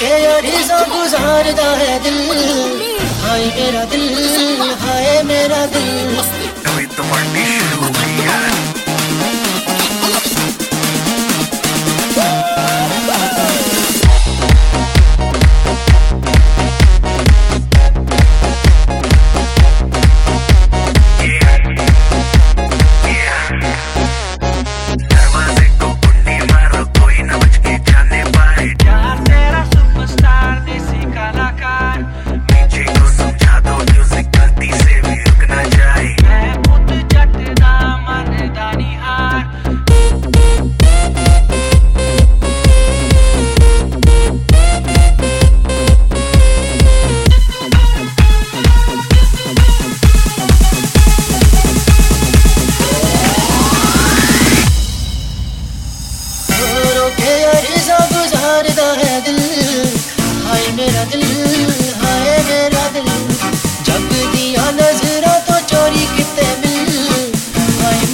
के अरीजा तो गुजारदा है दिल। हाय मेरा दिल हाय मेरा दिल।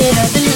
हाय मेरा दिल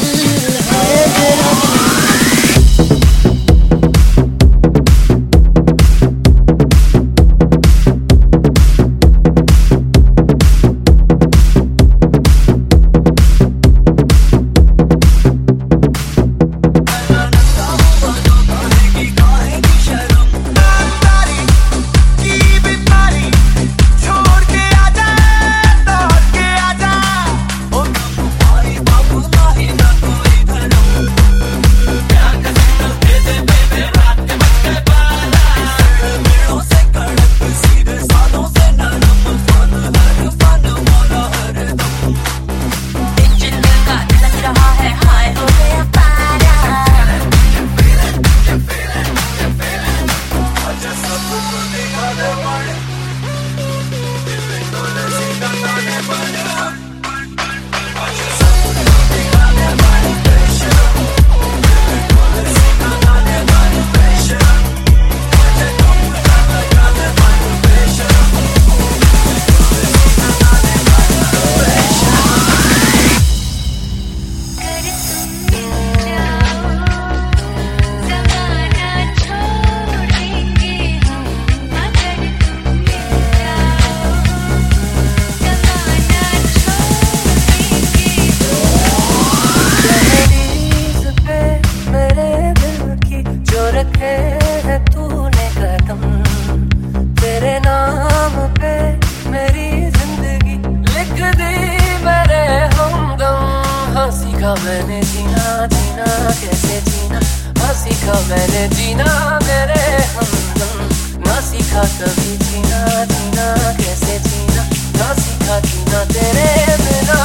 सीखा मैंने जीना जीना, कैसे जीना? हाँ सीखा मैंने जीना, मेरे हमदम ना सीखा कभी जीना जीना, कैसे जीना? ना सीखा जीना तेरे बिना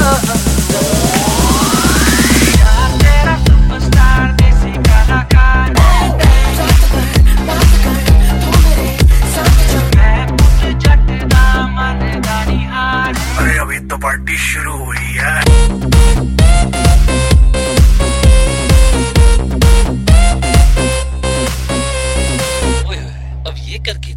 अरे अभी तो पार्टी शुरू हुई है। Walker, que